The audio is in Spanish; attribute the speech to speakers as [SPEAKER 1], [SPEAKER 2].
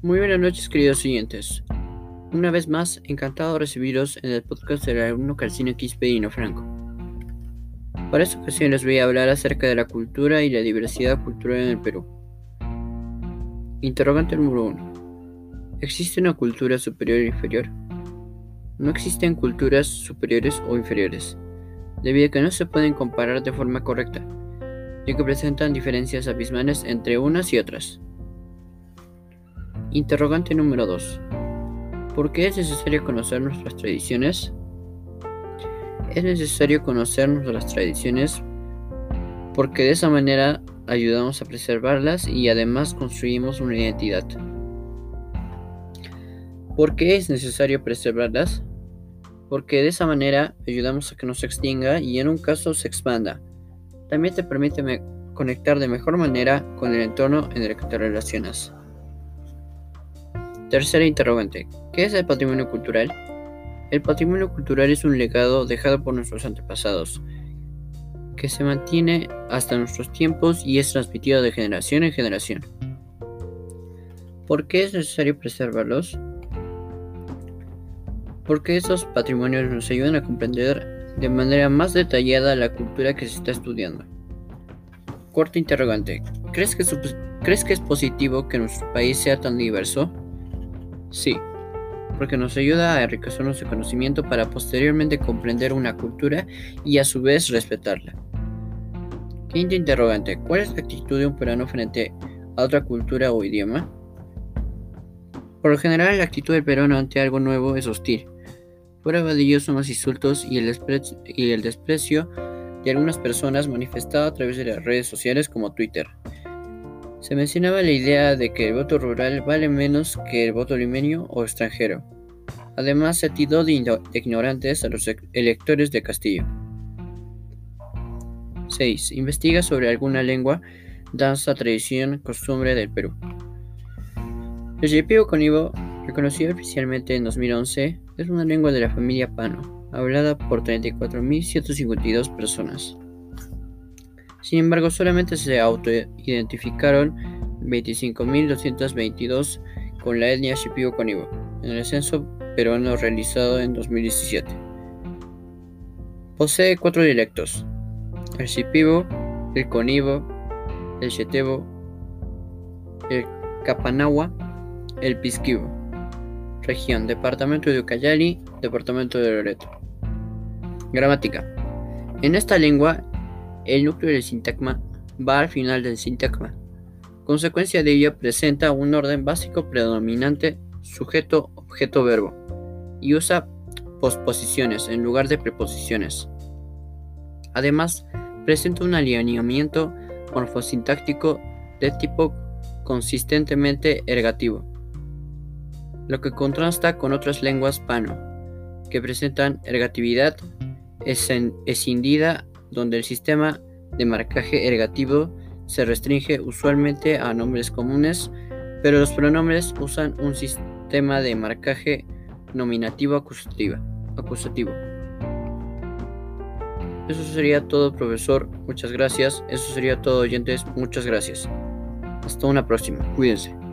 [SPEAKER 1] Muy buenas noches, queridos oyentes. Una vez más, encantado de recibiros en el podcast del alumno Calcino Quispedino Franco. Para esta ocasión les voy a hablar acerca de la cultura y la diversidad cultural en el Perú. Interrogante número 1. ¿Existe una cultura superior o inferior? No existen culturas superiores o inferiores, debido a que no se pueden comparar de forma correcta, ya que presentan diferencias abismales entre unas y otras. Interrogante número 2. ¿Por qué es necesario conocer nuestras tradiciones? Es necesario conocer nuestras tradiciones porque de esa manera ayudamos a preservarlas y además construimos una identidad. ¿Por qué es necesario preservarlas? Porque de esa manera ayudamos a que no se extinga y en un caso se expanda. También te permite conectar de mejor manera con el entorno en el que te relacionas. Tercera interrogante. ¿Qué es el patrimonio cultural? El patrimonio cultural es un legado dejado por nuestros antepasados, que se mantiene hasta nuestros tiempos y es transmitido de generación en generación. ¿Por qué es necesario preservarlos? Porque estos patrimonios nos ayudan a comprender de manera más detallada la cultura que se está estudiando. Cuarta interrogante. ¿Crees que, ¿Crees que es positivo que nuestro país sea tan diverso? Sí, porque nos ayuda a enriquecer nuestro conocimiento para posteriormente comprender una cultura y a su vez respetarla. Quinta interrogante. ¿Cuál es la actitud de un peruano frente a otra cultura o idioma? Por lo general, la actitud del peruano ante algo nuevo es hostil. Prueba de son los insultos y el desprecio de algunas personas manifestado a través de las redes sociales como Twitter. Se mencionaba la idea de que el voto rural vale menos que el voto limeño o extranjero. Además, se tildó de, ignorantes a los electores de Castillo. 6. Investiga sobre alguna lengua, danza, tradición, costumbre del Perú. El yepío conibo, reconocido oficialmente en 2011, es una lengua de la familia Pano, hablada por 34.152 personas. Sin embargo, solamente se autoidentificaron 25.222 con la etnia shipibo conibo en el censo peruano realizado en 2017. Posee cuatro dialectos: el shipibo, el conibo, el chetebo, el capanagua, el pisquibo. Región: Departamento de Ucayali, Departamento de Loreto. Gramática. En esta lengua, el núcleo del sintagma va al final del sintagma. Consecuencia de ello presenta un orden básico predominante sujeto, objeto, verbo y usa posposiciones en lugar de preposiciones. Además, presenta un alineamiento morfosintáctico de tipo consistentemente ergativo, lo que contrasta con otras lenguas pano, que presentan ergatividad escindida donde el sistema de marcaje ergativo se restringe usualmente a nombres comunes, pero los pronombres usan un sistema de marcaje nominativo acusativo. Eso sería todo, profesor. Muchas gracias. Eso sería todo, oyentes. Muchas gracias. Hasta una próxima. Cuídense.